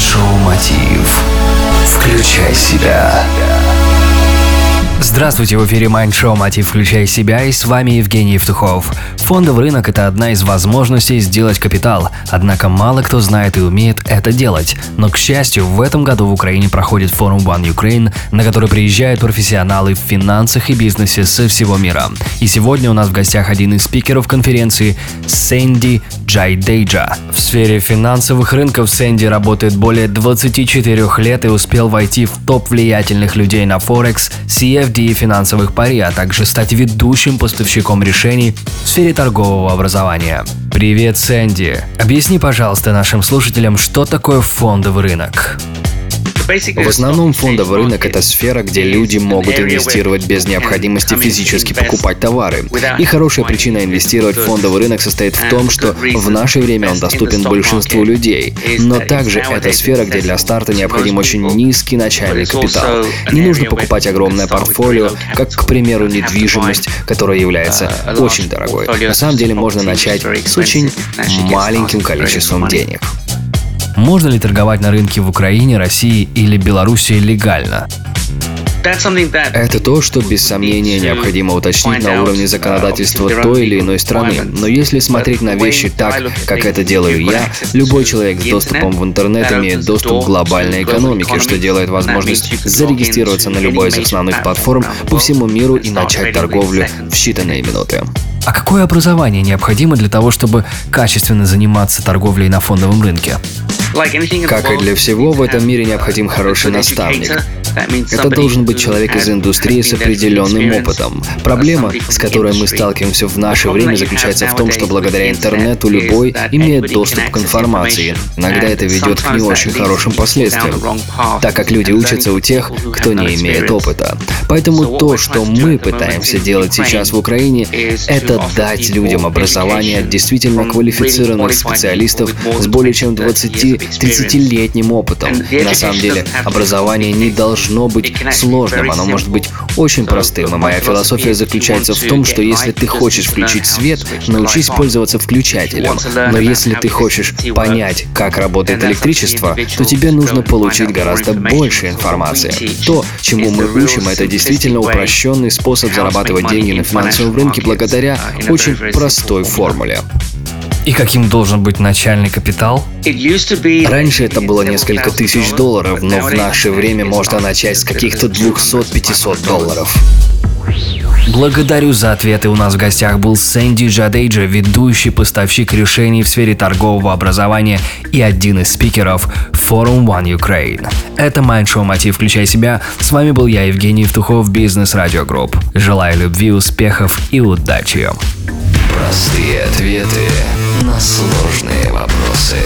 Mind Show Мотив. Включай себя. Здравствуйте, в эфире Mind Show «Мотив. Включай себя» и с вами Евгений Евтухов. Фондовый рынок – это одна из возможностей сделать капитал, однако мало кто знает и умеет это делать. Но, к счастью, в этом году в Украине проходит форум One Ukraine, на который приезжают профессионалы в финансах и бизнесе со всего мира. И сегодня у нас в гостях один из спикеров конференции – Сэнди Джадейджа. В сфере финансовых рынков Сэнди работает более 24 лет и успел войти в топ влиятельных людей на Форекс, CF CFD финансовых пари, а также стать ведущим поставщиком решений в сфере торгового образования. Привет, Сэнди! Объясни, пожалуйста, нашим слушателям, что такое фондовый рынок. В основном фондовый рынок – это сфера, где люди могут инвестировать без необходимости физически покупать товары. И хорошая причина инвестировать в фондовый рынок состоит в том, что в наше время он доступен большинству людей. Но также это сфера, где для старта необходим очень низкий начальный капитал. Не нужно покупать огромное портфолио, как, к примеру, недвижимость, которая является очень дорогой. На самом деле можно начать с очень маленьким количеством денег. Можно ли торговать на рынке в Украине, России или Беларуси легально? Это то, что без сомнения необходимо уточнить на уровне законодательства той или иной страны. Но если смотреть на вещи так, как это делаю я, любой человек с доступом в интернет имеет доступ к глобальной экономике, что делает возможность зарегистрироваться на любой из основных платформ по всему миру и начать торговлю в считанные минуты. А какое образование необходимо для того, чтобы качественно заниматься торговлей на фондовом рынке? Как и для всего, в этом мире необходим хороший наставник. Это должен быть человек из индустрии с определенным опытом. Проблема, с которой мы сталкиваемся в наше время, заключается в том, что благодаря интернету любой имеет доступ к информации. Иногда это ведет к не очень хорошим последствиям, так как люди учатся у тех, кто не имеет опыта. Поэтому то, что мы пытаемся делать сейчас в Украине, это дать людям образование от действительно квалифицированных специалистов с более чем 20-30-летним опытом. На самом деле, образование не должно должно быть сложным, оно может быть очень простым. И моя философия заключается в том, что если ты хочешь включить свет, научись пользоваться включателем. Но если ты хочешь понять, как работает электричество, то тебе нужно получить гораздо больше информации. То, чему мы учим, это действительно упрощенный способ зарабатывать деньги на финансовом рынке благодаря очень простой формуле. И каким должен быть начальный капитал? Раньше это было несколько тысяч долларов, но в наше время можно начать с каких-то 200-500 долларов. Благодарю за ответы. У нас в гостях был Сэнди Джадейджа, ведущий поставщик решений в сфере торгового образования и один из спикеров форум One Ukraine. Это Mind Show Мотив «Включай себя». С вами был я, Евгений Евтухов, Business Radio Group. Желаю любви, успехов и удачи. Простые ответы на сложные вопросы.